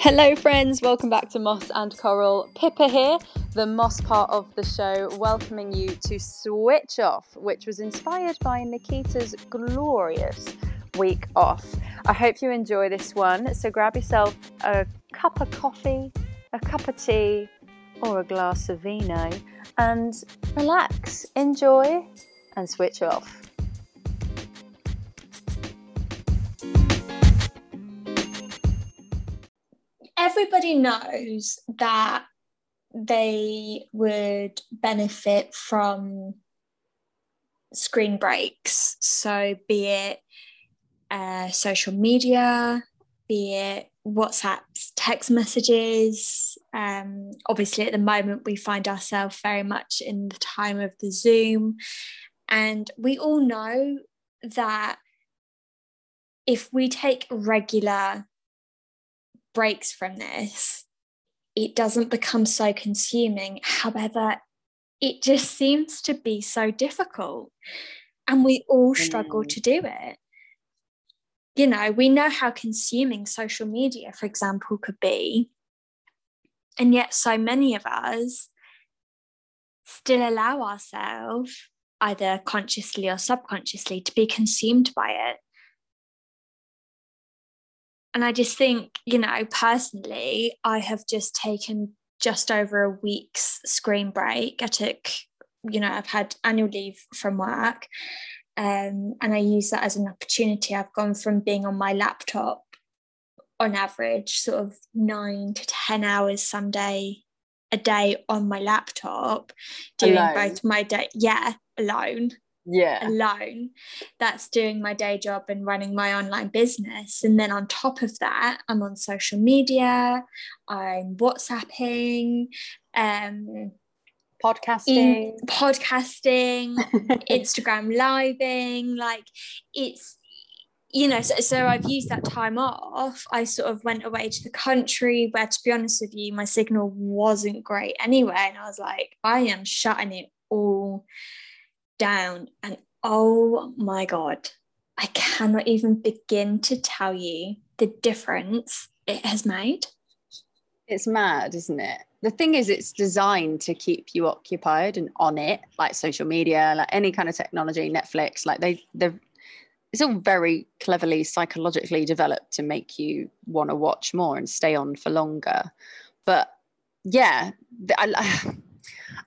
Hello, friends. Welcome back to Moss and Coral. Pippa here, the Moss part of the show, welcoming you to Switch Off, which was inspired by Nikita's glorious week off. I hope you enjoy this one. So grab yourself a cup of coffee, a cup of tea, or a glass of vino and relax, enjoy, and switch off. Everybody knows that they would benefit from screen breaks. So, be it uh, social media, be it WhatsApp's text messages. Um, obviously, at the moment, we find ourselves very much in the time of the Zoom. And we all know that if we take regular breaks from this, it doesn't become so consuming. However, it just seems to be so difficult. And we all struggle mm. to do it. You know, we know how consuming social media, for example, could be. And yet, so many of us still allow ourselves, either consciously or subconsciously, to be consumed by it and I just think, you know, personally, I have just taken just over a week's screen break. I took, you know, I've had annual leave from work. Um, and I use that as an opportunity. I've gone from being on my laptop on average, sort of nine to 10 hours some day a day on my laptop, doing alone. both my day, yeah, alone yeah alone that's doing my day job and running my online business and then on top of that i'm on social media i'm whatsapping um podcasting podcasting instagram living like it's you know, so, so I've used that time off. I sort of went away to the country where, to be honest with you, my signal wasn't great anyway. And I was like, I am shutting it all down and oh my god i cannot even begin to tell you the difference it has made. It's mad isn't it? The thing is it's designed to keep you occupied and on it like social media like any kind of technology netflix like they they've it's all very cleverly psychologically developed to make you want to watch more and stay on for longer. But yeah I,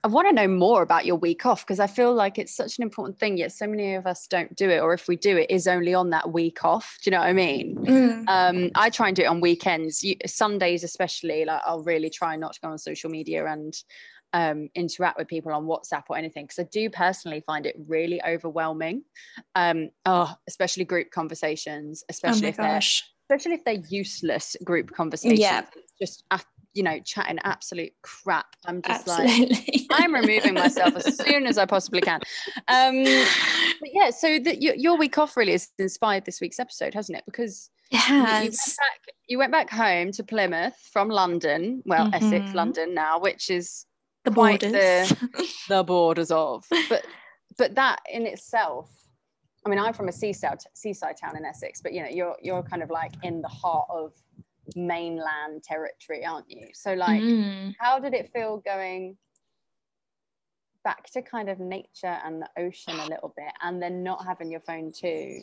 I want to know more about your week off because I feel like it's such an important thing. Yet so many of us don't do it, or if we do it, is only on that week off. Do you know what I mean? Mm. Um, I try and do it on weekends, you, Sundays especially. Like I'll really try not to go on social media and um, interact with people on WhatsApp or anything because I do personally find it really overwhelming. Um, oh, especially group conversations, especially oh if gosh. they're especially if they're useless group conversations. Yeah. Just you know, chatting absolute crap. I'm just Absolutely. like, I'm removing myself as soon as I possibly can. Um, but yeah, so that your, your week off really has inspired this week's episode, hasn't it? Because has. You, went back, you went back home to Plymouth from London, well, mm-hmm. Essex, London now, which is the borders, the, the borders of. But but that in itself I mean, I'm from a seaside seaside town in Essex, but you know, you're you're kind of like in the heart of mainland territory, aren't you? So, like, mm. how did it feel going back to kind of nature and the ocean a little bit and then not having your phone too?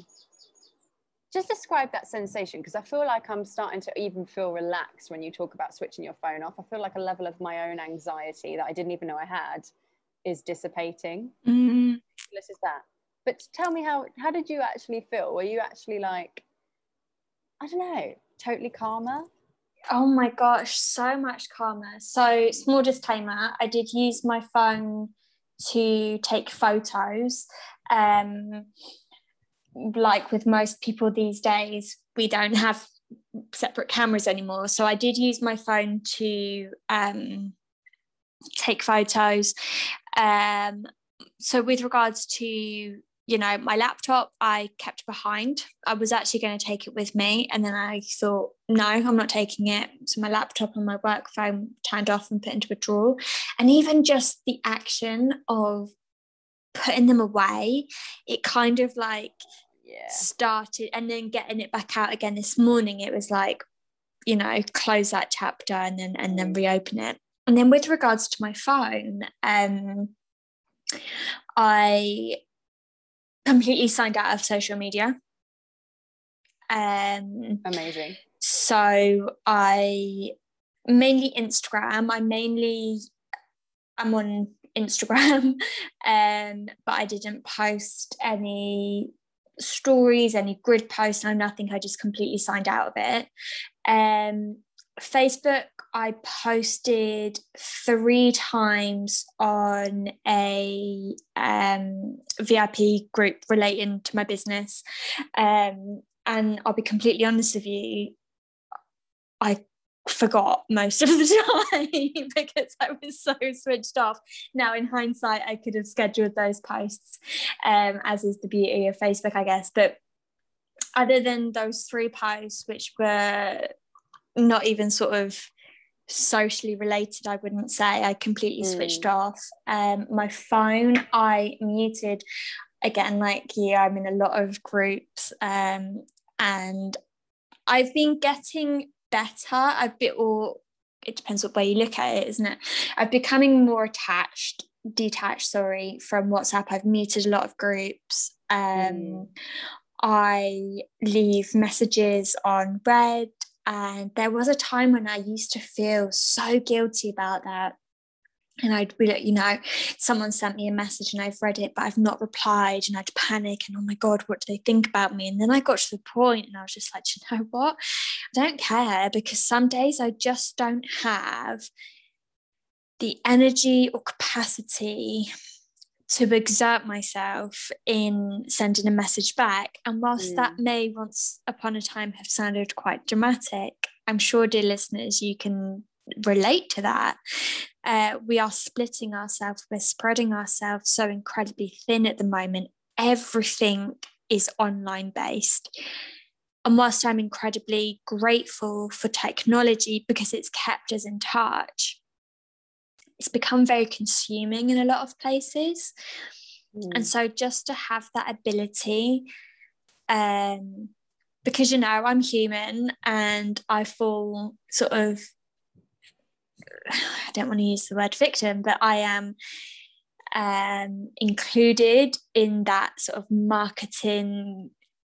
Just describe that sensation because I feel like I'm starting to even feel relaxed when you talk about switching your phone off. I feel like a level of my own anxiety that I didn't even know I had is dissipating. Mm. This is that. But tell me how how did you actually feel? Were you actually like I don't know, totally calmer? Oh my gosh, so much calmer. So, small disclaimer I did use my phone to take photos. Um, like with most people these days, we don't have separate cameras anymore. So, I did use my phone to um, take photos. Um, so, with regards to you know, my laptop I kept behind. I was actually going to take it with me. And then I thought, no, I'm not taking it. So my laptop and my work phone turned off and put into a drawer. And even just the action of putting them away, it kind of like yeah. started and then getting it back out again this morning. It was like, you know close that chapter and then and then reopen it and then with regards to my phone um i completely signed out of social media um amazing so i mainly instagram i mainly i'm on instagram um but i didn't post any stories, any grid posts, no nothing. I just completely signed out of it. Um, Facebook, I posted three times on a um, VIP group relating to my business. Um, and I'll be completely honest with you, I forgot most of the time because I was so switched off. Now, in hindsight, I could have scheduled those posts, um, as is the beauty of Facebook, I guess. But other than those three posts, which were not even sort of socially related, I wouldn't say, I completely mm. switched off. Um, my phone, I muted. Again, like you, I'm in a lot of groups, um, and I've been getting better. I've been, or it depends what way you look at it, isn't it? I'm becoming more attached, detached, sorry, from WhatsApp. I've muted a lot of groups. Um, mm. I leave messages on read. And there was a time when I used to feel so guilty about that and I'd be like, you know, someone sent me a message and I've read it, but I've not replied, and I'd panic and oh my god, what do they think about me? And then I got to the point and I was just like, you know what? I don't care because some days I just don't have the energy or capacity to exert myself in sending a message back. And whilst mm. that may once upon a time have sounded quite dramatic, I'm sure, dear listeners, you can relate to that. Uh, we are splitting ourselves, we're spreading ourselves so incredibly thin at the moment. Everything is online based. And whilst I'm incredibly grateful for technology because it's kept us in touch, it's become very consuming in a lot of places. Mm. And so just to have that ability, um, because you know, I'm human and I fall sort of I don't want to use the word victim, but I am um, included in that sort of marketing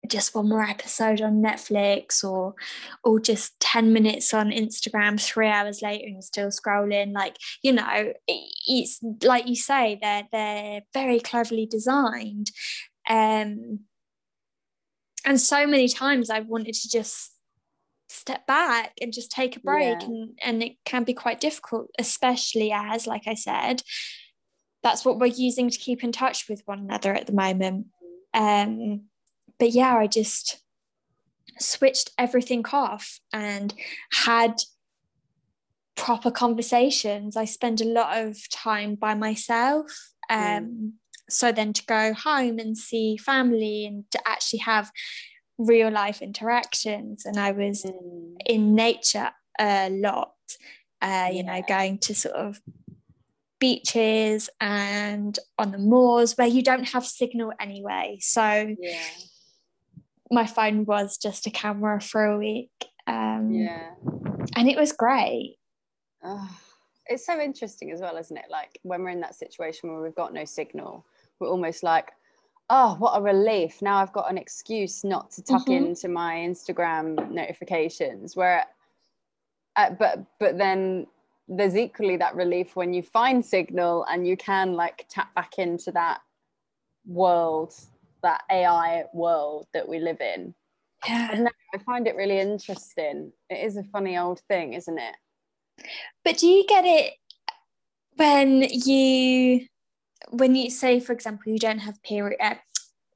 just one more episode on Netflix or or just 10 minutes on Instagram three hours later and still scrolling like you know it's like you say they're they're very cleverly designed um and so many times I've wanted to just step back and just take a break yeah. and and it can be quite difficult especially as like i said that's what we're using to keep in touch with one another at the moment um but yeah i just switched everything off and had proper conversations i spend a lot of time by myself um mm. so then to go home and see family and to actually have real life interactions and I was mm. in nature a lot uh, you yeah. know going to sort of beaches and on the moors where you don't have signal anyway so yeah. My phone was just a camera for a week um, yeah. and it was great. Oh, it's so interesting as well isn't it? Like when we're in that situation where we've got no signal we're almost like oh what a relief. Now i've got an excuse not to tuck mm-hmm. into my instagram notifications. Where uh, but but then there's equally that relief when you find signal and you can like tap back into that world that ai world that we live in. Yeah. I, I find it really interesting. It is a funny old thing isn't it? But do you get it when you when you say, for example, you don't have period uh,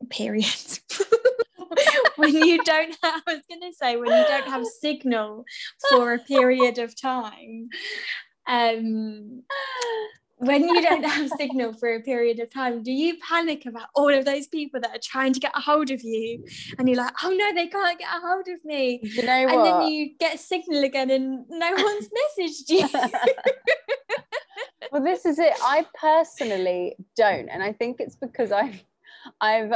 periods. when you don't have, I was going to say, when you don't have signal for a period of time, um, when you don't have signal for a period of time, do you panic about all of those people that are trying to get a hold of you? And you're like, oh no, they can't get a hold of me. You know what? And then you get signal again and no one's messaged you. well, this is it. I personally don't. And I think it's because I've I've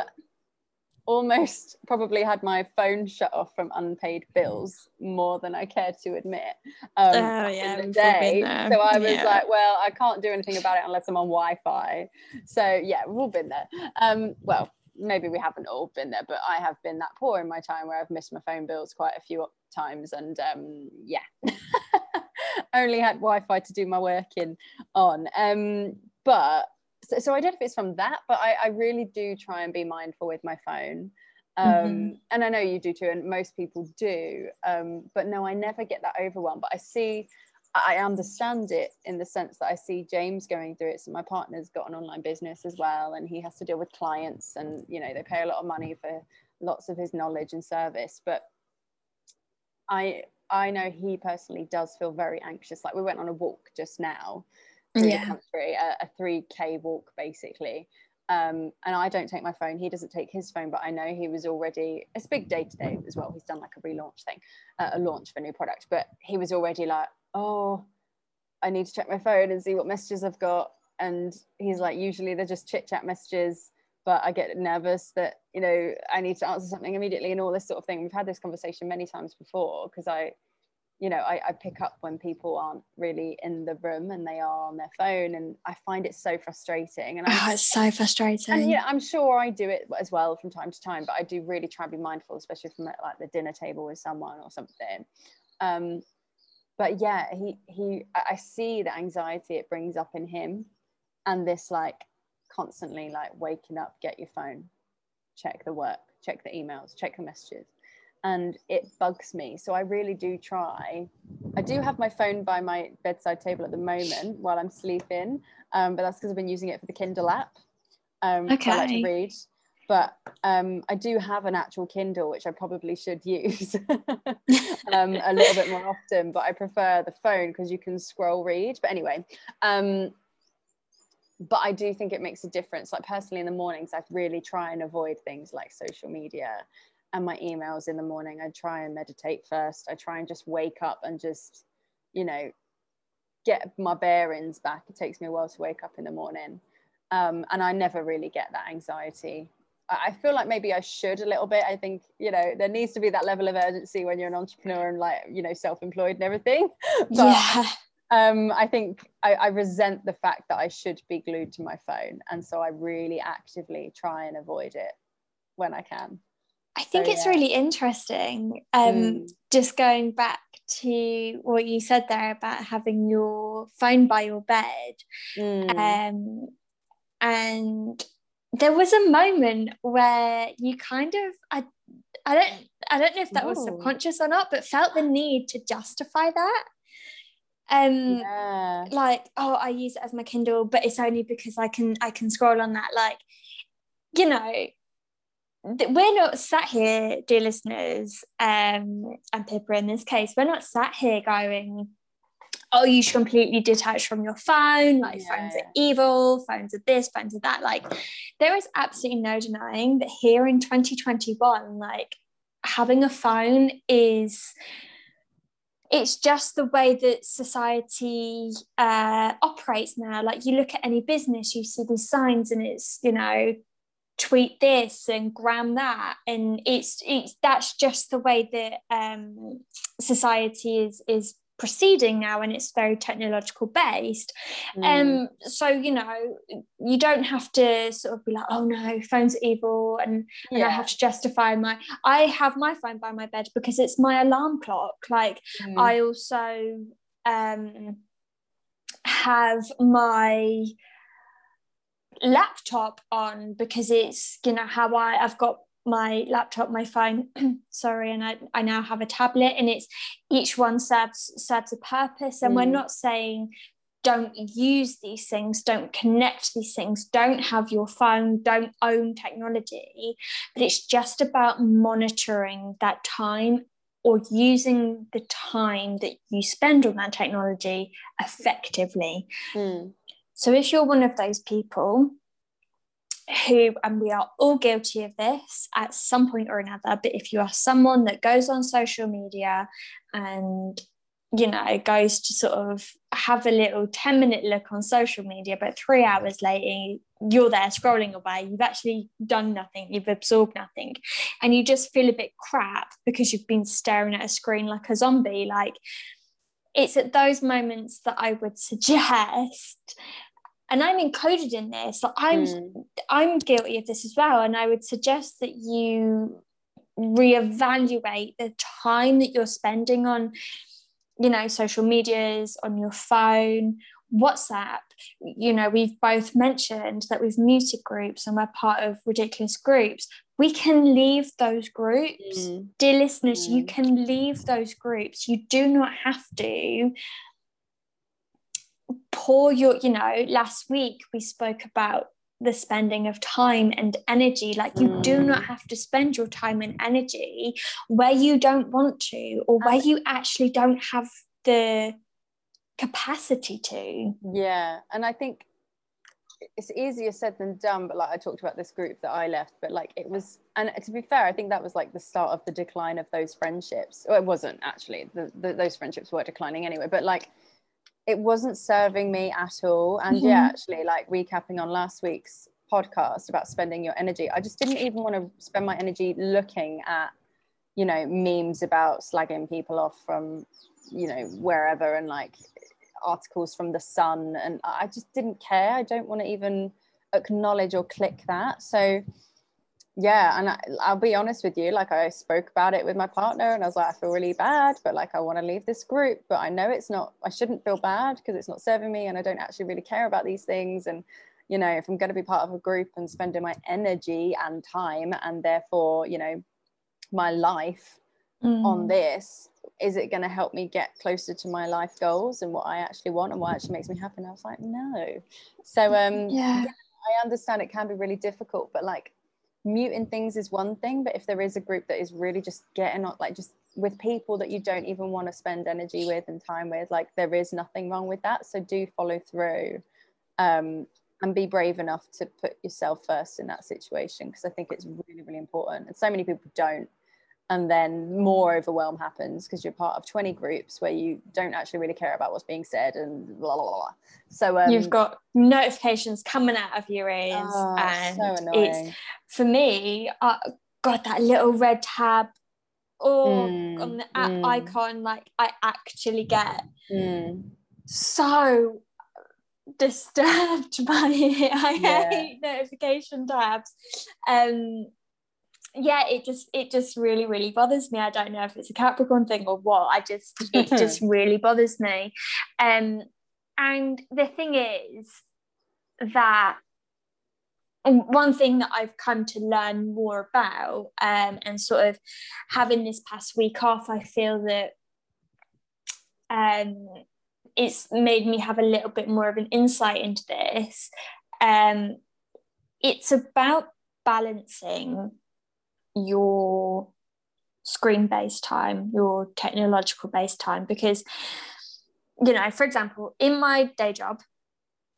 almost probably had my phone shut off from unpaid bills more than I care to admit. Um, oh yeah, in the day. So I was yeah. like, well, I can't do anything about it unless I'm on Wi-Fi. So yeah, we've all been there. Um, well, maybe we haven't all been there, but I have been that poor in my time where I've missed my phone bills quite a few times, and um, yeah, only had Wi-Fi to do my work in on. Um, but so, so I don't know if it's from that, but I, I really do try and be mindful with my phone. Um, mm-hmm. And I know you do too, and most people do. Um, but no, I never get that overwhelm. But I see, I understand it in the sense that I see James going through it. So my partner's got an online business as well, and he has to deal with clients, and you know they pay a lot of money for lots of his knowledge and service. But I I know he personally does feel very anxious. Like we went on a walk just now, through yeah. the country, a, a 3K walk basically. Um, and I don't take my phone. He doesn't take his phone, but I know he was already. It's a big day today as well. He's done like a relaunch thing, uh, a launch for a new product. But he was already like, "Oh, I need to check my phone and see what messages I've got." And he's like, "Usually they're just chit chat messages, but I get nervous that you know I need to answer something immediately and all this sort of thing." We've had this conversation many times before because I you know, I, I, pick up when people aren't really in the room and they are on their phone, and I find it so frustrating. And oh, it's so frustrating. And yeah, I'm sure I do it as well from time to time, but I do really try to be mindful, especially from like the dinner table with someone or something. Um, but yeah, he he, I see the anxiety it brings up in him, and this like constantly like waking up, get your phone, check the work, check the emails, check the messages and it bugs me. So I really do try. I do have my phone by my bedside table at the moment while I'm sleeping, um, but that's because I've been using it for the Kindle app. Um, okay. I like to read. But um, I do have an actual Kindle, which I probably should use um, a little bit more often. But I prefer the phone because you can scroll read. But anyway, um, but I do think it makes a difference. Like personally, in the mornings, I really try and avoid things like social media and my emails in the morning. I try and meditate first. I try and just wake up and just, you know, get my bearings back. It takes me a while to wake up in the morning. Um, and I never really get that anxiety. I feel like maybe I should a little bit. I think, you know, there needs to be that level of urgency when you're an entrepreneur and like, you know, self-employed and everything. But yeah. um, I think I, I resent the fact that I should be glued to my phone. And so I really actively try and avoid it when I can. I think so, it's yeah. really interesting. Um, mm. Just going back to what you said there about having your phone by your bed, mm. um, and there was a moment where you kind of I I don't I don't know if that Ooh. was subconscious or not, but felt the need to justify that. Um, yeah. like oh, I use it as my Kindle, but it's only because I can I can scroll on that. Like, you know, we're not sat here, dear listeners, um, and Pippa in this case, we're not sat here going, oh, you should completely detach from your phone, like yeah. phones are evil, phones are this, phones are that. Like, there is absolutely no denying that here in 2021, like, having a phone is it's just the way that society uh, operates now. Like you look at any business, you see these signs, and it's you know tweet this and gram that and it's it's that's just the way that um, society is is proceeding now and it's very technological based mm. um so you know you don't have to sort of be like oh no phones are evil and, yeah. and i have to justify my i have my phone by my bed because it's my alarm clock like mm. i also um have my laptop on because it's you know how I I've got my laptop my phone sorry and I, I now have a tablet and it's each one serves serves a purpose and mm. we're not saying don't use these things don't connect these things don't have your phone don't own technology but it's just about monitoring that time or using the time that you spend on that technology effectively mm. So if you're one of those people who, and we are all guilty of this at some point or another, but if you are someone that goes on social media and you know, goes to sort of have a little 10 minute look on social media, but three hours later, you're there scrolling away you've actually done nothing you've absorbed nothing and you just feel a bit crap because you've been staring at a screen like a zombie like it's at those moments that i would suggest and i'm included in this like i'm mm. i'm guilty of this as well and i would suggest that you reevaluate the time that you're spending on you know social medias on your phone whatsapp you know we've both mentioned that we've muted groups and we're part of ridiculous groups we can leave those groups mm. dear listeners mm. you can leave those groups you do not have to pour your you know last week we spoke about the spending of time and energy. Like you mm. do not have to spend your time and energy where you don't want to or where you actually don't have the capacity to. Yeah. And I think it's easier said than done, but like I talked about this group that I left, but like it was, and to be fair, I think that was like the start of the decline of those friendships. Well, it wasn't actually, the, the, those friendships were declining anyway, but like it wasn't serving me at all. And mm-hmm. yeah, actually, like recapping on last week's podcast about spending your energy, I just didn't even want to spend my energy looking at, you know, memes about slagging people off from, you know, wherever and like articles from the sun. And I just didn't care. I don't want to even acknowledge or click that. So, yeah and I, will be honest with you like i spoke about it with my partner and i was like i feel really bad but like i want to leave this group but i know it's not i shouldn't feel bad because it's not serving me and i don't actually really care about these things and you know if i'm going to be part of a group and spending my energy and time and therefore you know my life mm. on this is it going to help me get closer to my life goals and what i actually want and what actually makes me happy and i was like no so um yeah. yeah i understand it can be really difficult but like muting things is one thing but if there is a group that is really just getting on like just with people that you don't even want to spend energy with and time with like there is nothing wrong with that. So do follow through um, and be brave enough to put yourself first in that situation because i think it's really really important. And so many people don't and then more overwhelm happens because you're part of 20 groups where you don't actually really care about what's being said and blah blah blah blah. so um, you've got notifications coming out of your ears oh, and so it's for me i got that little red tab or mm, on the app mm. icon like i actually get mm. so disturbed by it i yeah. hate notification tabs um yeah it just it just really really bothers me. I don't know if it's a capricorn thing or what. I just it just really bothers me. Um and the thing is that one thing that I've come to learn more about, um, and sort of having this past week off, I feel that um, it's made me have a little bit more of an insight into this. Um, it's about balancing your screen based time, your technological based time, because, you know, for example, in my day job,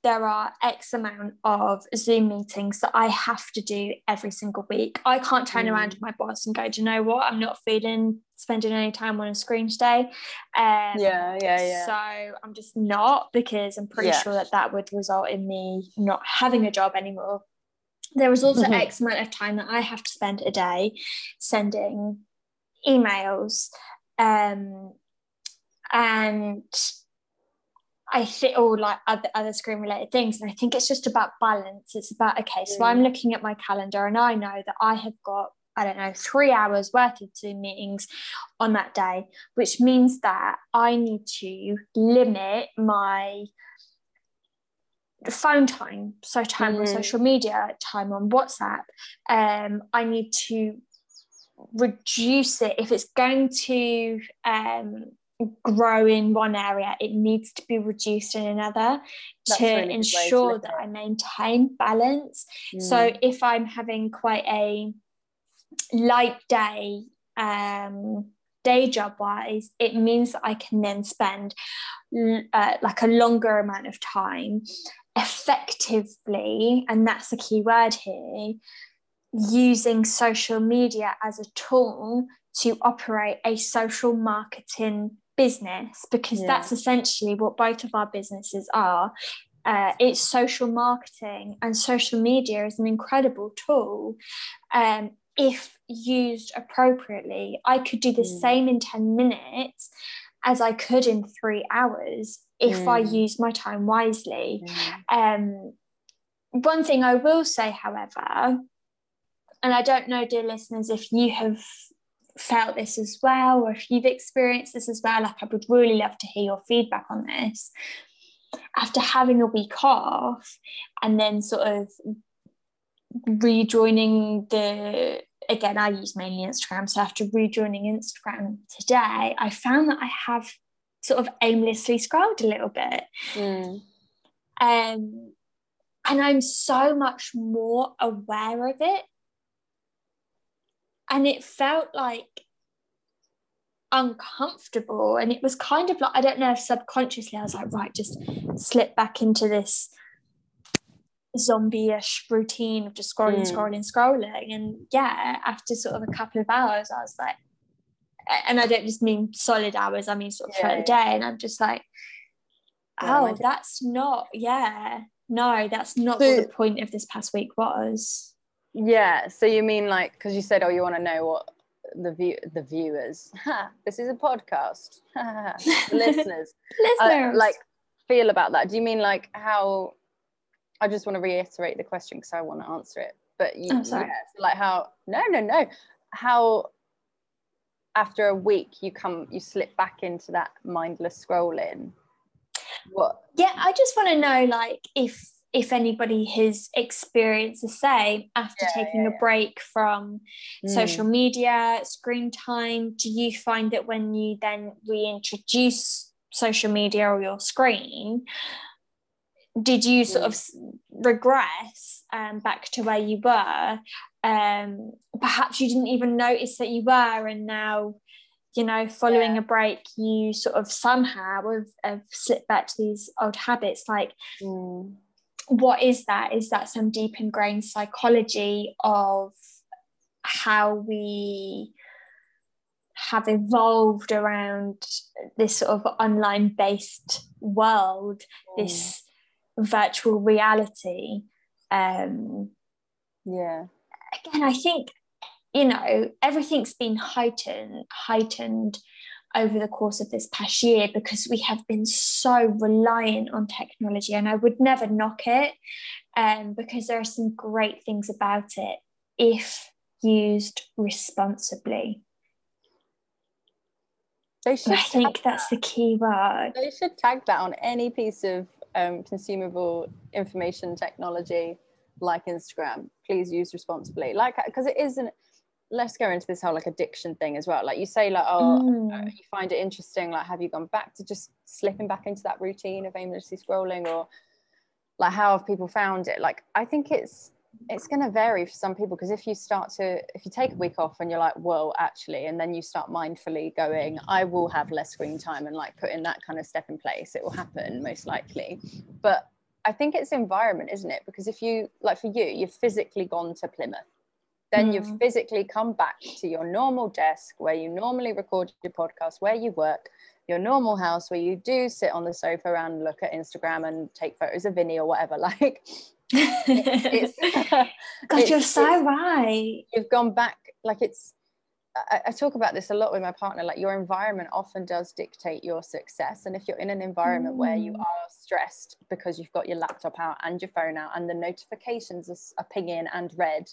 there are X amount of Zoom meetings that I have to do every single week. I can't turn mm. around to my boss and go, Do you know what? I'm not feeling spending any time on a screen today. Um, yeah, yeah, yeah. So I'm just not because I'm pretty yeah. sure that that would result in me not having a job anymore there is also mm-hmm. X amount of time that I have to spend a day sending emails. Um, and I think all like other, other screen related things. And I think it's just about balance. It's about, okay, so I'm mm. looking at my calendar and I know that I have got, I don't know, three hours worth of Zoom meetings on that day, which means that I need to limit my phone time so time mm-hmm. on social media time on whatsapp um i need to reduce it if it's going to um grow in one area it needs to be reduced in another That's to really ensure that i maintain balance mm. so if i'm having quite a light day um day job wise it means that i can then spend uh, like a longer amount of time effectively, and that's the key word here, using social media as a tool to operate a social marketing business because yeah. that's essentially what both of our businesses are uh, it's social marketing and social media is an incredible tool um, if used appropriately i could do the mm. same in 10 minutes as i could in three hours if mm. i use my time wisely mm. um, one thing i will say however and i don't know dear listeners if you have felt this as well or if you've experienced this as well like i would really love to hear your feedback on this after having a week off and then sort of rejoining the again i use mainly instagram so after rejoining instagram today i found that i have sort of aimlessly scrolled a little bit mm. um, and i'm so much more aware of it and it felt like uncomfortable and it was kind of like i don't know if subconsciously i was like right just slip back into this zombie-ish routine of just scrolling mm. scrolling scrolling and yeah after sort of a couple of hours i was like and i don't just mean solid hours i mean sort of yeah, throughout the day and i'm just like oh that's not yeah no that's not so, what the point of this past week was. Yeah so you mean like because you said oh you want to know what the view the viewers this is a podcast listeners listeners uh, like feel about that. Do you mean like how i just want to reiterate the question because i want to answer it but you oh, sorry. like how no no no how after a week you come you slip back into that mindless scrolling. What? Yeah i just want to know like if if anybody has experienced the same after yeah, taking yeah, a break from mm. social media, screen time, do you find that when you then reintroduce social media or your screen, did you sort of regress um, back to where you were? Um, perhaps you didn't even notice that you were, and now, you know, following yeah. a break, you sort of somehow have, have, slipped back to these old habits. Like, mm what is that? Is that some deep ingrained psychology of how we have evolved around this sort of online based world, mm. this virtual reality? Um, yeah. Again, I think, you know, everything's been heightened, heightened over the course of this past year because we have been so reliant on technology and I would never knock it um, because there are some great things about it if used responsibly. They should I think that's the key word. They should tag that on any piece of um, consumable information technology like Instagram. Please use responsibly. Like, because it isn't let's go into this whole like addiction thing as well like you say like oh mm. you find it interesting like have you gone back to just slipping back into that routine of aimlessly scrolling or like how have people found it like i think it's it's going to vary for some people because if you start to if you take a week off and you're like whoa actually and then you start mindfully going i will have less screen time and like putting that kind of step in place it will happen most likely but i think it's environment isn't it because if you like for you you've physically gone to plymouth then mm. you've physically come back to your normal desk where you normally record your podcast, where you work, your normal house where you do sit on the sofa and look at Instagram and take photos of Vinny or whatever. Like, it's, it's God, it's, you're so right. You've gone back, like, it's, I, I, talk about this a lot with my partner. Like, your environment often does dictate your success. And if you're in an environment mm. where you mm. are stressed because you've got your laptop out and your phone out and the notifications are, are pinging and red,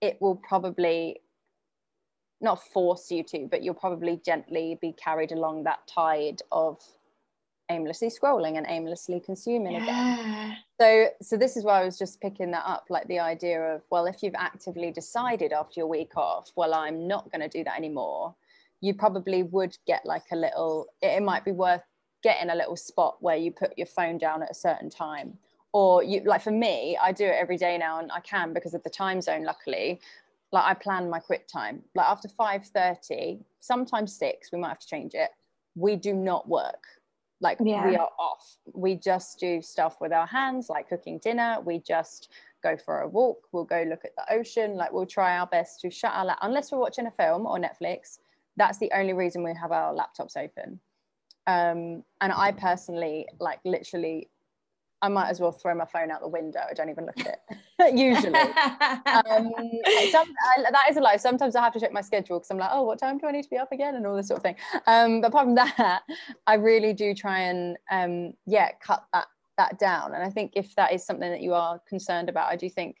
it will probably not force you to, but you'll probably gently be carried along that tide of aimlessly scrolling and aimlessly consuming yeah. again. So so this is why I was just picking that up, like the idea of, well, if you've actively decided after your week off, well, I'm not going to do that anymore, you probably would get like a little, it, it might be worth getting a little spot where you put your phone down at a certain time. Or you like for me i do it every day now and i can because of the time zone luckily. Like i plan my quit time. Like after 5.30 sometimes 6 we might have to change it. We do not work like yeah. we are off. We just do stuff with our hands like cooking dinner. We just go for a walk. We'll go look at the ocean. Like we'll try our best to shut our unless we're watching a film or netflix that's the only reason we have our laptops open. Um, and i personally like literally I might as well throw my phone out the window. I don't even look at it usually. um, some, I, that is a lie. Sometimes I have to check my schedule because I'm like, oh, what time do I need to be up again, and all this sort of thing. Um, but apart from that, I really do try and um, yeah, cut that that down. And I think if that is something that you are concerned about, I do think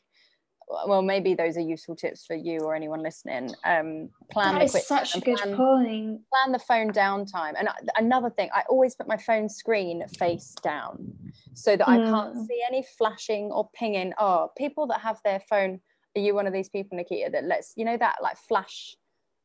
well maybe those are useful tips for you or anyone listening um plan that is such a good plan, point plan the phone down time and another thing i always put my phone screen face down so that mm. i can't hmm. see any flashing or pinging oh people that have their phone are you one of these people nikita that lets you know that like flash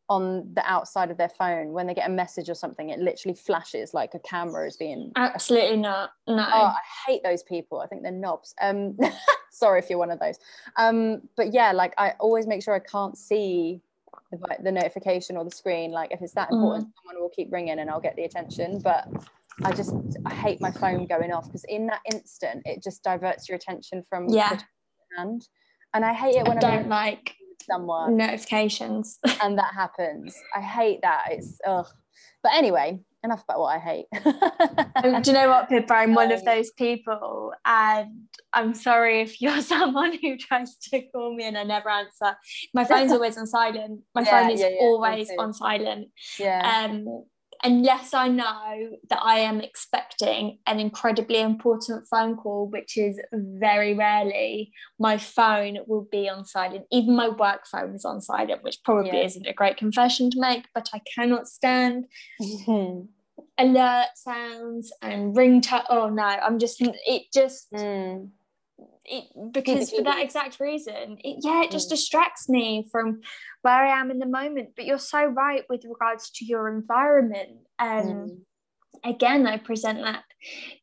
on the outside of their phone when they get a message or something it literally flashes like a camera is being absolutely not no. Oh, i hate those people. I think they're knobs. Um sorry if you're one of those. Um but yeah like i always make sure i can't see the, the notification or the screen. Like if it's that important mm. someone will keep ringing and i'll get the attention. But i just i hate my phone going off because in that instant it just diverts your attention from yeah. hand. And i hate it when i don't I'm like someone notifications. and that happens. I hate that. It's ugh. But anyway enough about what i hate. Do you know what pippa i'm one of those people and i'm sorry if you're someone who tries to call me and i never answer. My phone's always on silent. My yeah, phone is yeah, yeah, always on silent. Yeah. Um unless I know that I am expecting an incredibly important phone call, which is very rarely, my phone will be on silent. Even my work phone is on silent, which probably yeah. isn't a great confession to make, but I cannot stand alert sounds and ringtone. Oh no, I'm just, it just. Mm it, because for that exact reason it, yeah it just mm. distracts me from where i am in the moment but you're so right with regards to your environment um mm. again i present that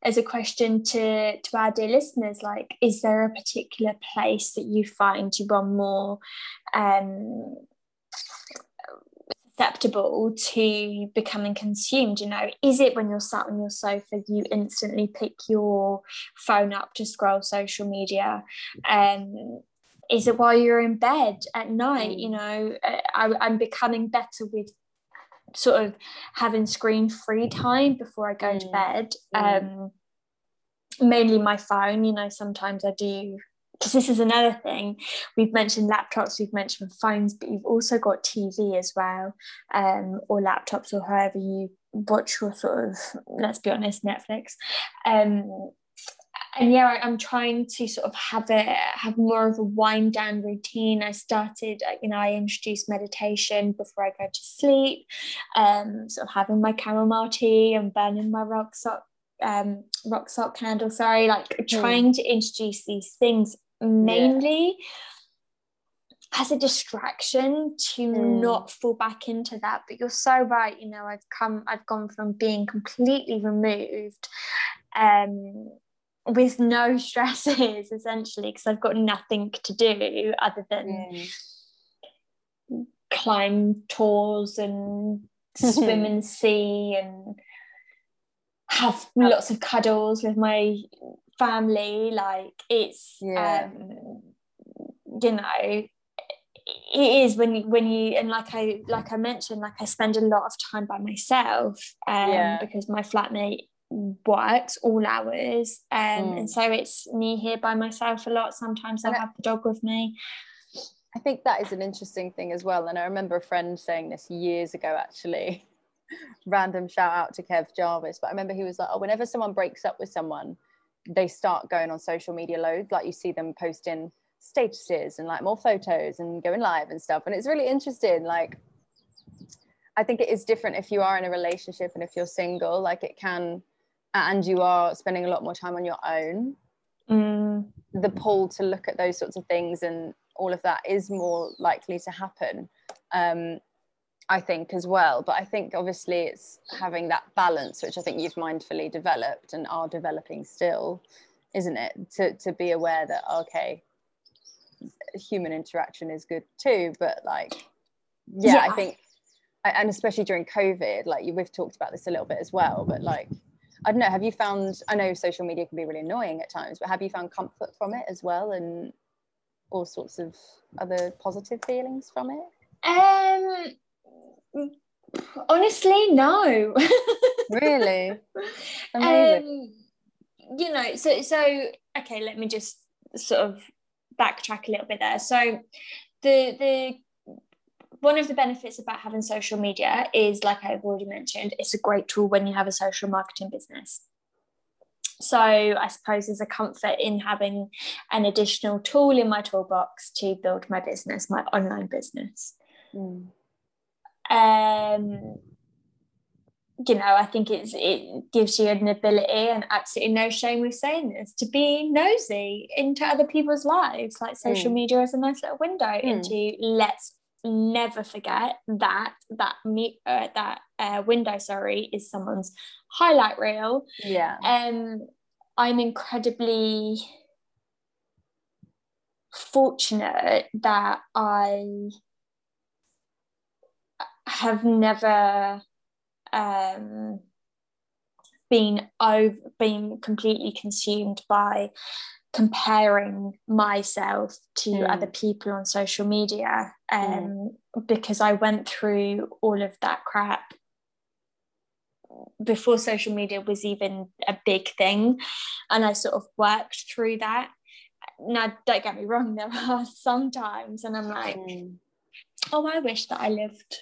as a question to to our dear listeners like is there a particular place that you find you are more um susceptible to becoming consumed you know is it when you're sat on your sofa you instantly pick your phone up to scroll social media um is it while you're in bed at night you mm. know uh, I, i'm becoming better with sort of having screen free time before i go mm. to bed mm. um mainly my phone you know sometimes i do because this is another thing. We've mentioned laptops we've mentioned phones but you've also got tv as well um, or laptops or however you watch your sort of let's be honest netflix. Um, and yeah i'm trying to sort of have a have more of a wind down routine. I started uh, you know i introduced meditation before i go to sleep um sort of having my chamomile tea and burning my rock salt um rock salt candle sorry like mm. trying to introduce these things mainly yeah. as a distraction to mm. not fall back into that but you're so right you know i've come i've gone from being completely removed um with no stresses essentially because i've got nothing to do other than mm. climb tors and swim and sea and have lots of cuddles with my family like it's yeah. um you know it is when you when you and like I like I mentioned like I spend a lot of time by myself um yeah. because my flatmate works all hours um mm. and so it's me here by myself a lot sometimes I'll have the dog with me I think that is an interesting thing as well and I remember a friend saying this years ago actually random shout out to Kev Jarvis but I remember he was like oh whenever someone breaks up with someone they start going on social media loads like you see them posting statuses and like more photos and going live and stuff. And it's really interesting like i think it is different if you are in a relationship and if you're single like it can and you are spending a lot more time on your own. Mm. the pull to look at those sorts of things and all of that is more likely to happen. Um, I think as well. But I think obviously it's having that balance, which I think you've mindfully developed and are developing still, isn't it? To to be aware that okay, human interaction is good too, but like, yeah, yeah. I think, and especially during COVID, like we've talked about this a little bit as well, but like. I don't know. Have you found? I know social media can be really annoying at times, but have you found comfort from it as well, and all sorts of other positive feelings from it? Um, Honestly, no. really? Amazing. Um, you know so so okay let me just sort of backtrack a little bit there so the the one of the benefits about having social media is like i've already mentioned it's a great tool when you have a social marketing business so I suppose there's a comfort in having an additional tool in my toolbox to build my business, my online business. Mm. Um, you know, I think it's it gives you an ability and absolutely no shame with saying this to be nosy into other people's lives. Like social mm. media is a nice little window mm. into let's never forget that that me uh, that uh, window sorry is someone's highlight reel yeah um i'm incredibly fortunate that i have never um been over being completely consumed by comparing myself to mm. other people on social media um, mm. because I went through all of that crap before social media was even a big thing and I sort of worked through that now don't get me wrong there are some times and I'm like mm. oh I wish that I lived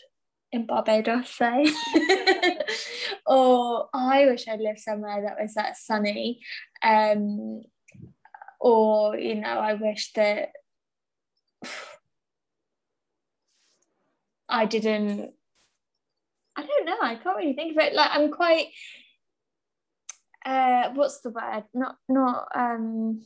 in Barbados say or I wish I'd lived somewhere that was that sunny um or you know i wish that i didn't i don't know i can't really think of it. Like i'm quite uh what's the word? Not not um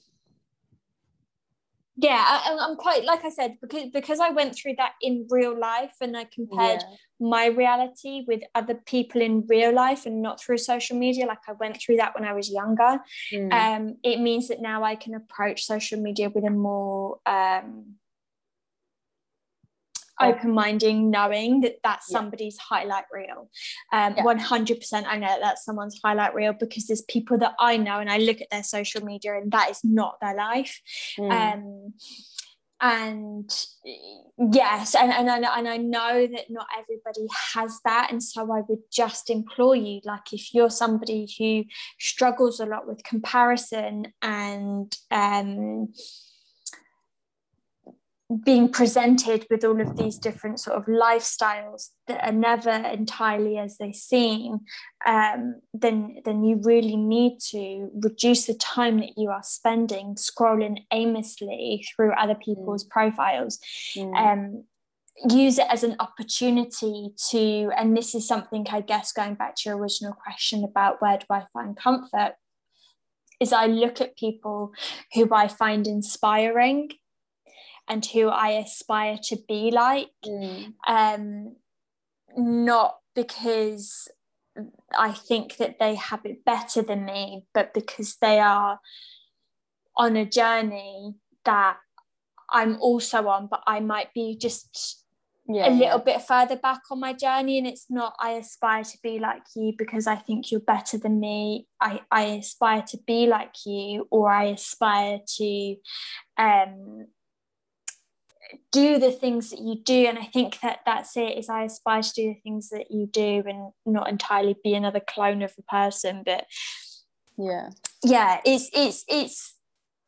yeah I, am quite like i said because because i went through that in real life and i compared yeah. my reality with other people in real life and not through social media like i went through that when i was younger mm. um it means that now i can approach social media with a more um open-minding knowing that that's somebody's highlight reel um, yeah. 100% i know that that's someone's highlight reel because there's people that i know and i look at their social media and that is not their life mm. um, and yes and, and, I, and i know that not everybody has that and so i would just implore you like if you're somebody who struggles a lot with comparison and um, being presented with all of these different sort of lifestyles that are never entirely as they seem, um, then then you really need to reduce the time that you are spending scrolling aimlessly through other people's mm. profiles. Mm. Um, use it as an opportunity to, and this is something I guess going back to your original question about where do I find comfort, is I look at people who I find inspiring and who I aspire to be like. Mm. Um, not because I think that they have it better than me, but because they are on a journey that I'm also on, but I might be just yeah, a little yeah. bit further back on my journey. And it's not, I aspire to be like you because I think you're better than me. I, I aspire to be like you, or I aspire to um, do the things that you do. And i think that that's it is i aspire to do the things that you do and not entirely be another clone of a person. But yeah. yeah it's it's it's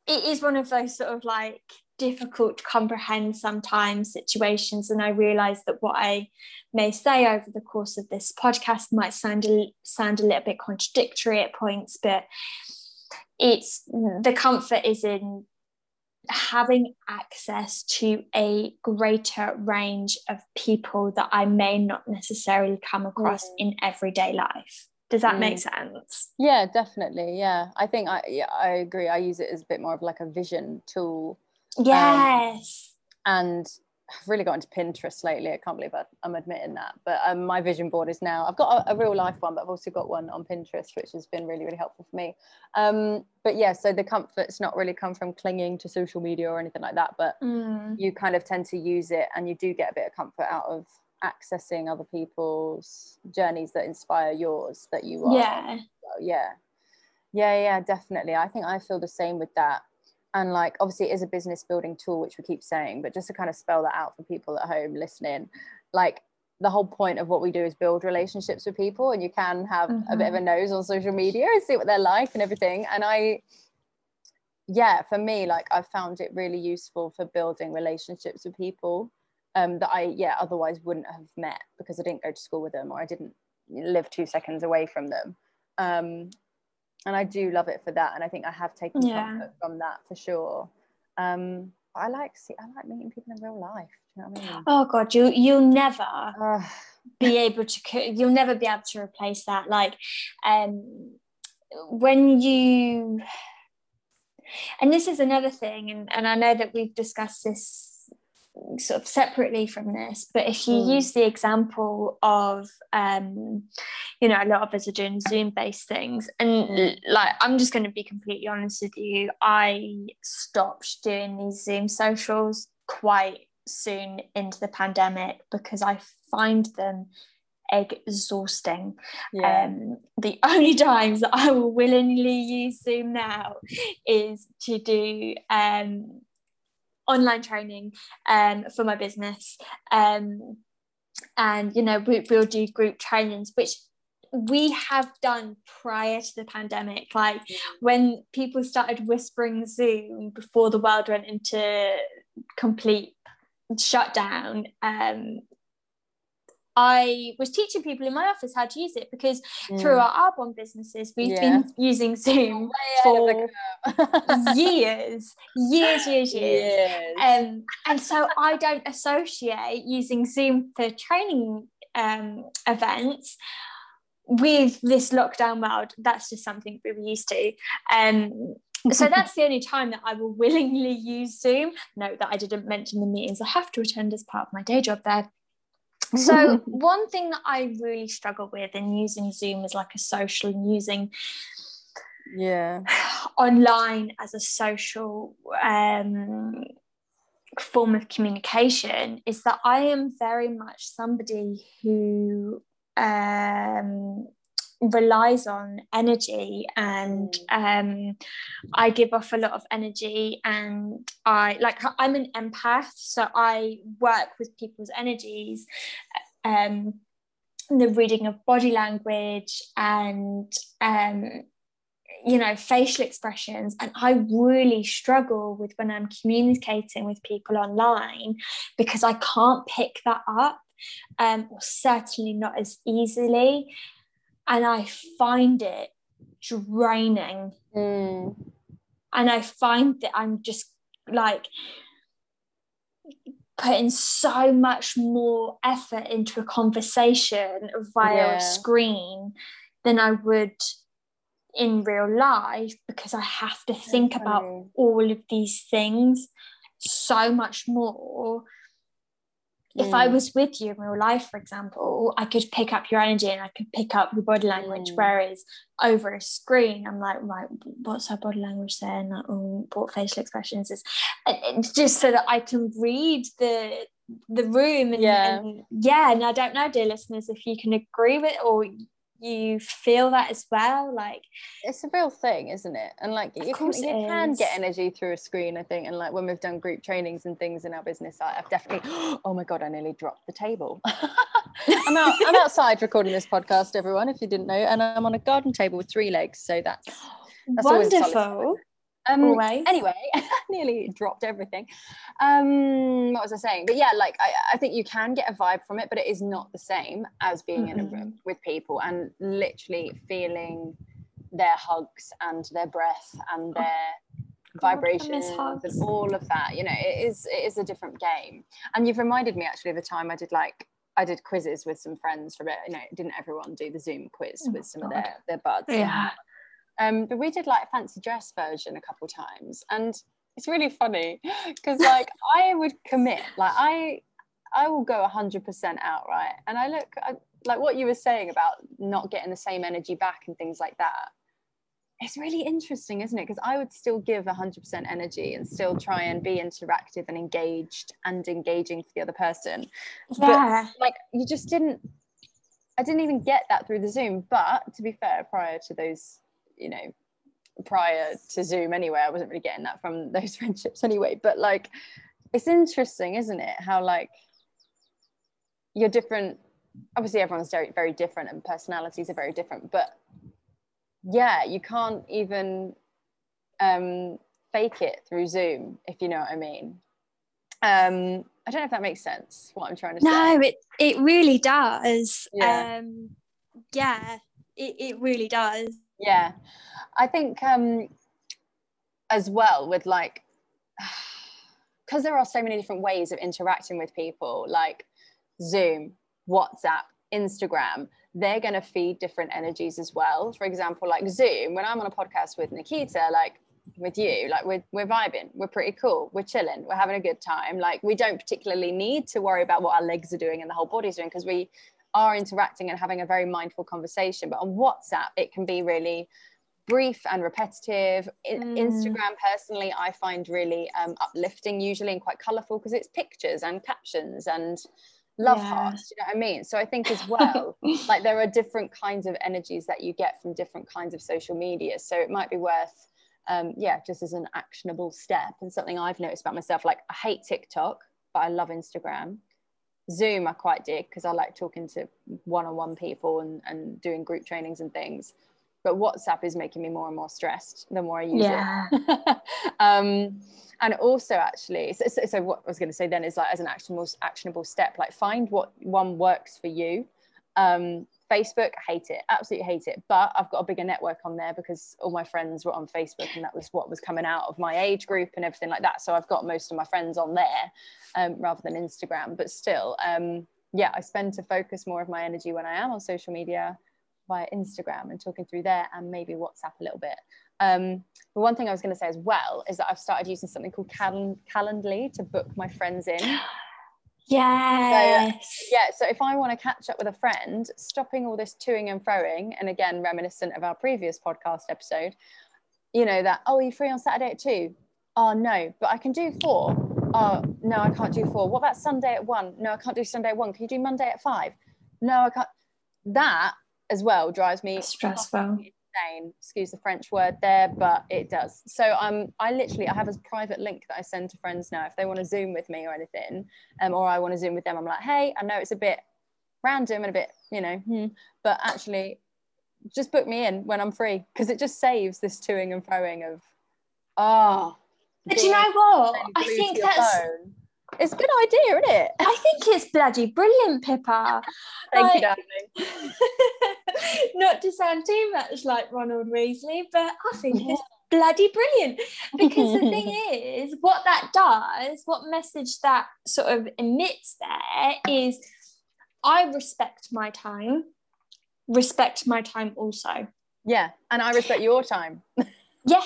it is one of those sort of like difficult to comprehend sometimes situations. And i realize that what i may say over the course of this podcast might sound a, sound a little bit contradictory at points but it's the comfort is in having access to a greater range of people that I may not necessarily come across mm. in everyday life. Does that mm. make sense? Yeah, definitely. Yeah, I think I yeah I agree. I use it as a bit more of like a vision tool. Yes. Um, and I've really got into Pinterest lately. I can't believe I'm admitting that. But um, my vision board is now, I've got a, a, real life one, but I've also got one on Pinterest, which has been really, really helpful for me. Um, but yeah, so the comfort's not really come from clinging to social media or anything like that, but mm. you kind of tend to use it and you do get a bit of comfort out of accessing other people's journeys that inspire yours that you are. Yeah. So, yeah. Yeah, yeah, definitely. I think I feel the same with that and like obviously it is a business building tool which we keep saying but just to kind of spell that out for people at home listening like the whole point of what we do is build relationships with people and you can have mm-hmm. a bit of a mm-hmm. nose on social media and see what they're like and everything and i yeah for me like i found it really useful for building relationships with people um, that i yeah otherwise wouldn't have met because i didn't go to school with them or i didn't live two seconds away from them um, and i do love it for that and i think i have taken yeah. comfort from that for sure um, I like see I like meeting people in real life. Do you know what I mean? Oh god, you you'll never be able to you'll never be able to replace that. Like um when you and this is another thing, and, and I know that we've discussed this sort of separately from this but if you mm. use the example of um you know a lot of us are doing zoom based things and like i'm just going to be completely honest with you i stopped doing these zoom socials quite soon into the pandemic because i find them exhausting. Yeah. Um, the only times that I will willingly use Zoom now is to do um, online training um, for my business. Um, and, you know, we, we'll do group trainings, which we have done prior to the pandemic. Like when people started whispering Zoom before the world went into complete shutdown, um, I was teaching people in my office how to use it because mm. through our Arbonne businesses, we've yeah. been using Zoom for years, years, years, years. years. Um, and so I don't associate using Zoom for training um, events with this lockdown world. That's just something we were used to. Um, so that's the only time that I will willingly use Zoom. Note that I didn't mention the meetings I have to attend as part of my day job there. So one thing that I really struggle with in using Zoom as like a social and using yeah. online as a social um, form of communication is that I am very much somebody who um, relies on energy and mm. um, I give off a lot of energy and I like I'm an empath so I work with people's energies um, the reading of body language and um, you know facial expressions and I really struggle with when I'm communicating with people online because I can't pick that up um, or certainly not as easily and I find it draining. Mm. And I find that I'm just like putting so much more effort into a conversation via yeah. a screen than I would in real life because I have to think about all of these things so much more if I mm. was with you in real life, for example, I could pick up your energy and I could pick up your body language. Mm. Whereas over a screen, I'm like, right, what's her body language saying? Like, oh, what facial expressions is, and just so that I can read the the room and yeah. and yeah. And I don't know, dear listeners, if you can agree with or you feel that as well like it's a real thing isn't it? And like you, can, you can get energy through a screen i think and like when we've done group trainings and things in our business i've definitely oh my god i nearly dropped the table. I'm, out, I'm outside recording this podcast everyone if you didn't know and i'm on a garden table with three legs so that's, that's wonderful um, anyway, nearly dropped everything. Um, what was I saying? But yeah, like I, I think you can get a vibe from it, but it is not the same as being mm-hmm. in a room with people and literally feeling their hugs and their breath and oh, their oh, vibrations and all of that. You know, it is it is a different game. And you've reminded me actually of the time I did like I did quizzes with some friends for it. You know, didn't everyone do the Zoom quiz oh with some God. of their their buds? Yeah. Um, but we did like a fancy dress version a couple times, and it's really funny because like I would commit, like I I will go hundred percent outright. And I look I, like what you were saying about not getting the same energy back and things like that. It's really interesting, isn't it? Because I would still give 100% energy and still try and be interactive and engaged and engaging for the other person. Yeah. But like you just didn't I didn't even get that through the Zoom. But to be fair, prior to those you know prior to zoom anyway i wasn't really getting that from those friendships anyway but like it's interesting isn't it how like you're different obviously everyone's very very different and personalities are very different but yeah you can't even um, fake it through zoom if you know what i mean um, i don't know if that makes sense what i'm trying to no, say No, it it really does. Yeah. Um, yeah, it, it really does. Yeah. I think um as well with like because there are so many different ways of interacting with people like zoom whatsapp instagram they're going to feed different energies as well. For example like zoom when i'm on a podcast with nikita like with you like we're, we're vibing we're pretty cool we're chilling we're having a good time. Like we don't particularly need to worry about what our legs are doing and the whole body's doing because we are interacting and having a very mindful conversation but on whatsapp it can be really brief and repetitive In- Mm. instagram personally i find really um, uplifting usually and quite colorful because it's pictures and captions and love Yeah. hearts you know what i mean so i think as well like there are different kinds of energies that you get from different kinds of social media so it might be worth um, yeah just as an actionable step and something i've noticed about myself like i hate tiktok but i love instagram zoom i quite dig because i like talking to one-on-one people and, and doing group trainings and things. But whatsapp is making me more and more stressed the more i use Yeah. it um, and also actually so, so, so what i was going to say then is like as an actionable actionable step like find what one works for you. Um, facebook I hate it absolutely hate it. But i've got a bigger network on there because all my friends were on facebook and that was what was coming out of my age group and everything like that. So i've got most of my friends on there um, rather than instagram. But still um, yeah i spend to focus more of my energy when i am on social media via instagram and talking through there and maybe whatsapp a little bit. Um, but one thing I was going to say as well is that I've started using something called Cal- Calendly to book my friends in. Yes. Yeah, so if I want to catch up with a friend, stopping all this toing and froing, and again, reminiscent of our previous podcast episode, you know, that, oh, are you free on Saturday at two? Oh, no, but I can do four. Oh, no, I can't do four. What about Sunday at one? No, I can't do Sunday at one. Can you do Monday at five? No, I can't. That as well drives me Stressful. Insane. Excuse the French word there, but it does. So um, I literally I have a private link that I send to friends now if they want to Zoom with me or anything, um, or I want to Zoom with them. I'm like, hey, I know it's a bit random and a bit, you know, hmm, but actually, just book me in when I'm free because it just saves this toing and froing of, ah. But you know what? I think that's. phone. It's a good idea, isn't it? I think it's bloody brilliant, Pippa. Thank you, darling. Not to sound too much like Ronald Weasley, but I think it's mm-hmm. bloody brilliant. Because the thing is, what that does, what message that sort of emits there is I respect my time, respect my time also. Yeah, and I respect your time. Yeah.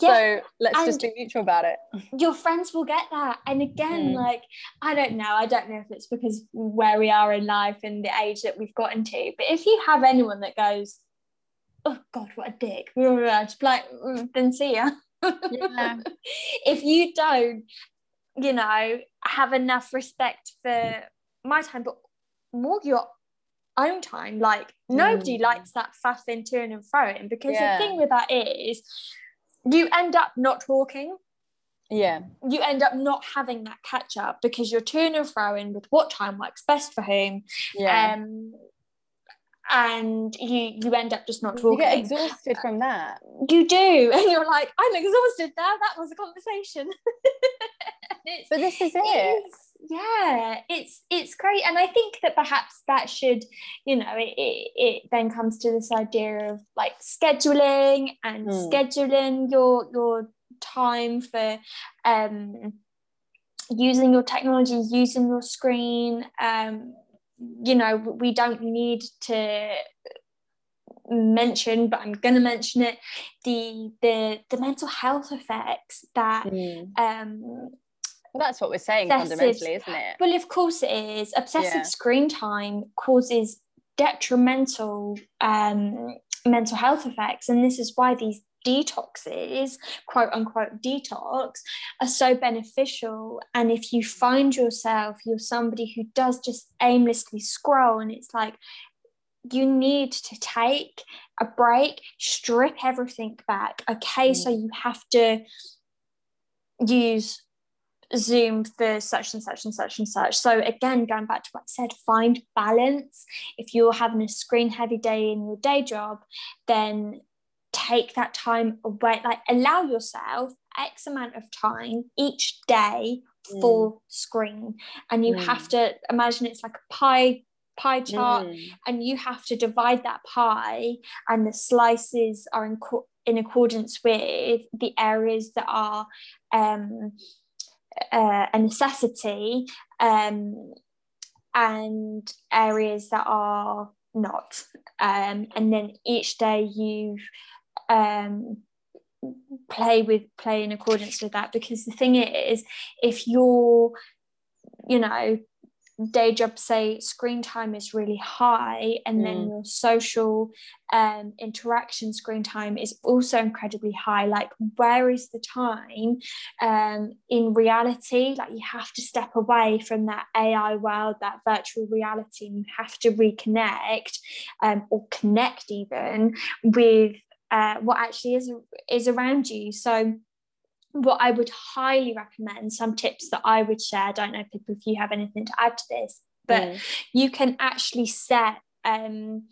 Yeah. So let's just be mutual about it. your friends will get that. And again, Mm. like, I don't know, I don't know if it's because where we are in life and the age that we've gotten to, but if you have anyone that goes, oh God, what a dick, just like, "Mm, then see ya. Yeah. if you don't, you know, have enough respect for my time, but more your own time, like nobody Mm. likes that faffing to and froing because Yeah. the thing with that is you end up not talking Yeah. you end up not having that catch up because you're to and froing with what time works best for whom Yeah. um and you you end up just not talking. you get exhausted from that. you do and you're like i'm exhausted now that was a conversation But this is it it. is- yeah it's it's great and i think that perhaps that should you know it, it, it then comes to this idea of like scheduling and Hmm. scheduling your your time for um using your technology using your screen um you know we don't need to mention but i'm going to mention it the the the mental health effects that Mm. um that's what we're saying Obsessive. fundamentally, isn't it? well, of course it is. Obsessive Yeah. screen time causes detrimental um, mental health effects, and this is why these detoxes, quote unquote detox, are so beneficial. And if you find yourself, you're somebody who does just aimlessly scroll, and it's like you need to take a break, strip everything back. Okay, so you have to use Zoom for such and such and such and such. So again, going back to what I said, find balance. If you're having a screen heavy day in your day job, then take that time away, like allow yourself X amount of time each day for mm. screen. And you mm. have to imagine it's like a pie pie chart mm. and you have to divide that pie and the slices are in, co- in accordance with the areas that are um, uh, a necessity um, and areas that are not. Um, and then each day you um, play with play in accordance with that because the thing is if you're you know day job say screen time is really high and mm. then your social um, interaction screen time is also incredibly high. Like where is the time um, in reality? Like you have to step away from that ai world that virtual reality and you have to reconnect um, or connect even with uh, what actually is is around you. So what I would highly recommend, some tips that I would share, I don't know if, if you have anything to add to this, but mm. you can actually set um,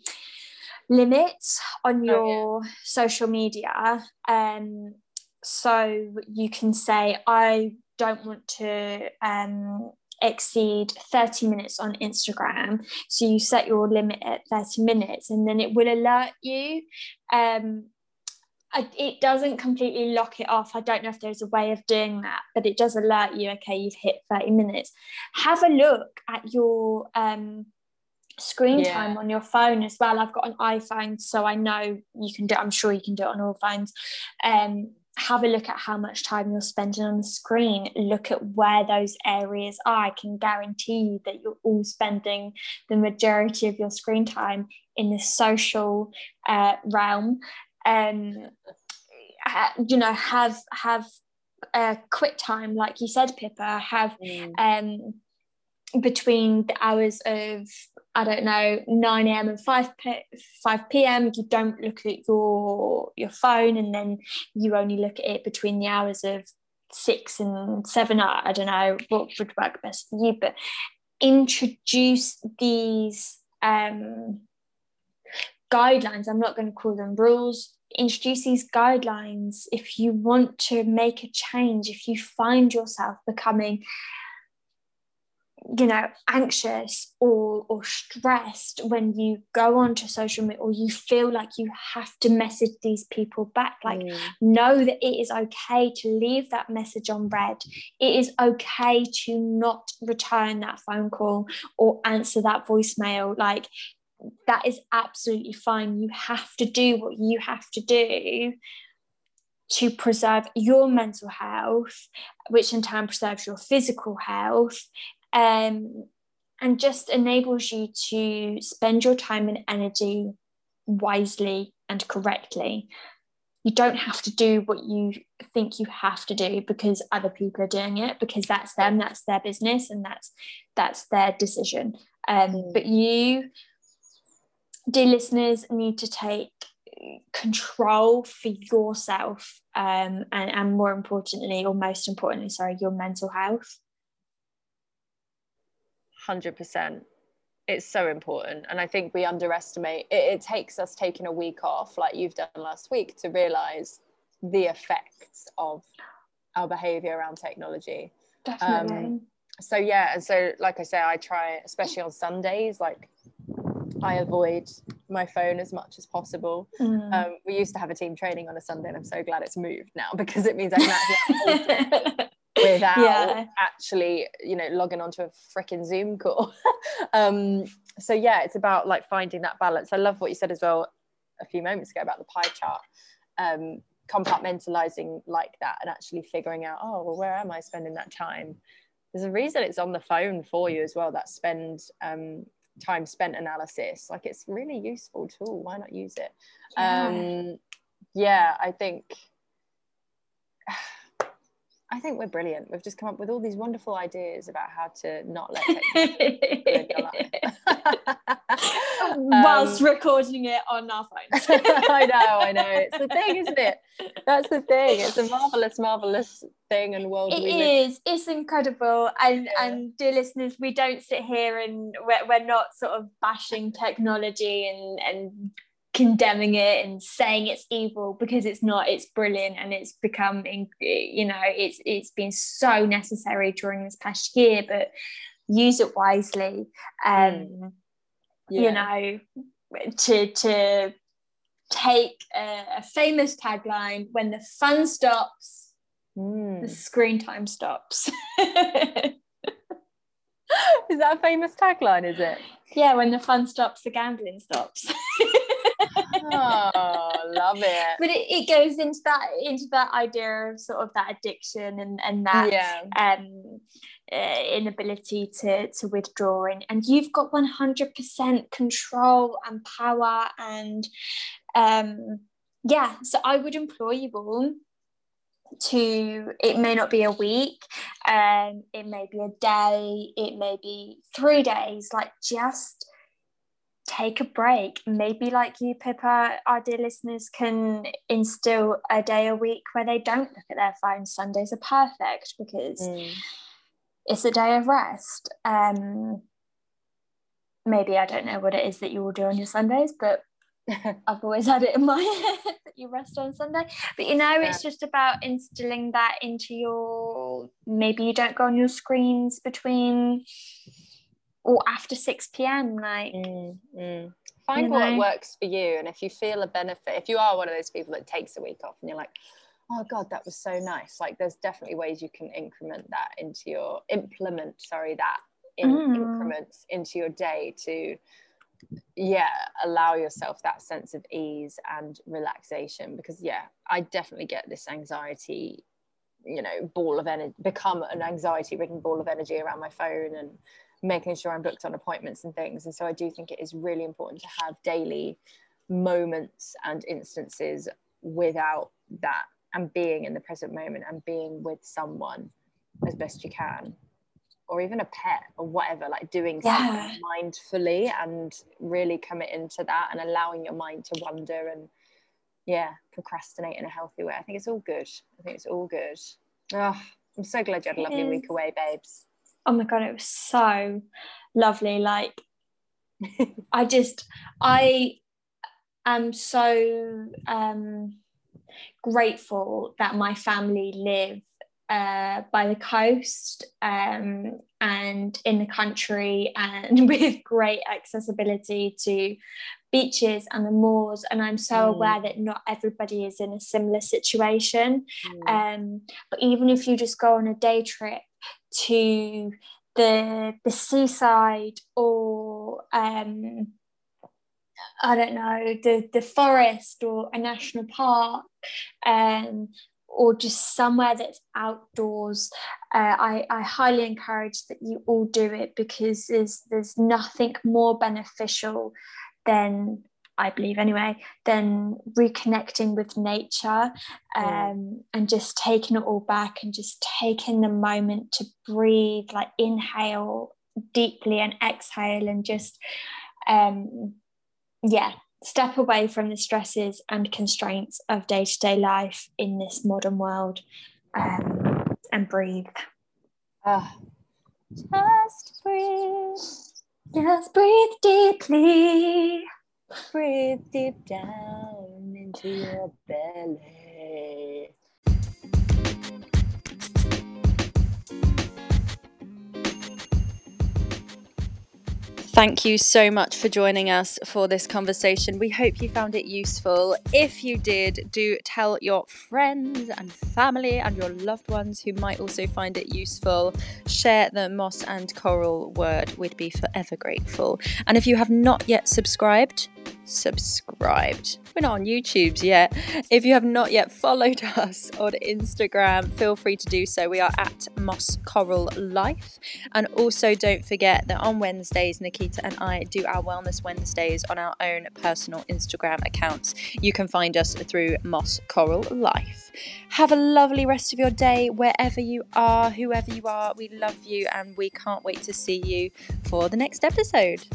limits on your oh, yeah. social media. Um, so you can say, I don't want to um, exceed 30 minutes on Instagram. So you set your limit at 30 minutes and then it will alert you. Um, it doesn't completely lock it off. I don't know if there's a way of doing that, but it does alert you, okay, you've hit 30 minutes. Have a look at your um, screen yeah. time on your phone as well. I've got an iPhone, so I know you can do I'm sure you can do it on all phones. Um, have a look at how much time you're spending on the screen. Look at where those areas are. I can guarantee you that you're all spending the majority of your screen time in the social uh, realm um, you know, have have a quick time, like you said, Pippa, have mm. um, between the hours of I don't know 9 a.m. and 5 p- 5 p.m. You don't look at your your phone, and then you only look at it between the hours of six and seven. I don't know what would work best for you, but introduce these um, guidelines. I'm not going to call them rules. Introduce these guidelines if you want to make a change, if you find yourself becoming you know anxious or or stressed when you go onto social media or you feel like you have to message these people back like mm. know that it is okay to leave that message on read it is okay to not return that phone call or answer that voicemail like that is absolutely fine. You have to do what you have to do to preserve your mental health, which in turn preserves your physical health, um, and just enables you to spend your time and energy wisely and correctly. You don't have to do what you think you have to do because other people are doing it because that's them, that's their business, and that's that's their decision. Um, mm. but you dear listeners need to take control for yourself um, and, and more importantly or most importantly sorry your mental health. 100% it's so important and i think we underestimate it, it takes us taking a week off like you've done last week to realize the effects of our behavior around technology. Definitely. Um, so yeah and so like i say i try especially on sundays like I avoid my phone as much as possible. Mm. Um, we used to have a team training on a Sunday, and I'm so glad it's moved now because it means I can actually without yeah. actually, you know, logging onto a freaking Zoom call. um, so yeah, it's about like finding that balance. I love what you said as well a few moments ago about the pie chart. Um, compartmentalizing like that and actually figuring out, oh, well, where am I spending that time? There's a reason it's on the phone for you as well. That spend um, time spent analysis like it's really useful tool why not use it yeah. um yeah i think I think we're brilliant. We've just come up with all these wonderful ideas about how to not let whilst um, recording it on our phones. I know, I know. It's the thing, isn't it? That's the thing. It's a marvelous, marvelous thing and world it is it's incredible and yeah. and dear listeners we don't sit here and we're, we're not sort of bashing technology and and condemning it and saying it's evil because it's not it's brilliant and it's become you know it's it's been so necessary during this past year but use it wisely um mm. yeah. you know to to take a, a, famous tagline when the fun stops mm. the screen time stops. Is that a famous tagline is it? Yeah when the fun stops the gambling stops. Oh love it. But it, it goes into that into that idea of sort of that addiction and and that yeah. um uh, inability to to withdraw. And, and you've got 100% control and power and um yeah so i would implore you all to it may not be a week um it may be a day it may be three days like just take a break. Maybe like you pippa our dear listeners can instill a day a week where they don't look at their phone. Sundays are perfect because mm. it's a day of rest. Um, maybe I don't know what it is that you will do on your Sundays, but I've always had it in my head that you rest on Sunday. But you know, it's just about instilling that into your maybe you don't go on your screens between or after 6 p.m. Like mm, mm. find you what know. works for you. And if you feel a benefit, if you are one of those people that takes a week off and you're like, oh god that was so nice like there's definitely ways you can increment that into your implement sorry that in mm. increments into your day to yeah allow yourself that sense of ease and relaxation because yeah i definitely get this anxiety you know ball of energy become an anxiety ridden ball of energy around my phone and making sure i'm booked on appointments and things. And so i do think it is really important to have daily moments and instances without that and being in the present moment and being with someone as best you can or even a pet or whatever like doing yeah. something mindfully and really commit into that and allowing your mind to wander and yeah procrastinate in a healthy way. I think it's all good. I think it's all good. Oh, i'm so glad you had a lovely week away babes. Oh my god it was so lovely. Like i just i am so um grateful that my family live uh, by the coast um, and in the country and with great accessibility to beaches and the moors and i'm so mm. aware that not everybody is in a similar situation mm. um, but even if you just go on a day trip to the the seaside or um, I don't know, the, the forest or a national park, um, or just somewhere that's outdoors, uh, I, I highly encourage that you all do it because there's, there's nothing more beneficial than I believe anyway, than reconnecting with nature um, and just taking it all back and just taking the moment to breathe, like inhale deeply and exhale and just um, yeah, step away from the stresses and constraints of day to day life in this modern world um, and breathe. Uh, just breathe. Just breathe deeply. Breathe deep down into your belly. Thank you so much for joining us for this conversation. We hope you found it useful. If you did, do tell your friends and family and your loved ones who might also find it useful. Share the Moss and Coral word. We'd be forever grateful. And if you have not yet subscribed, subscribed. We're not on YouTube's yet. If you have not yet followed us on Instagram, feel free to do so. We are at Moss Coral Life. And also don't forget that on Wednesdays, Nikita and I do our Wellness Wednesdays on our own personal Instagram accounts. You can find us through Moss Coral Life. Have a lovely rest of your day wherever you are, whoever you are. We love you and we can't wait to see you for the next episode.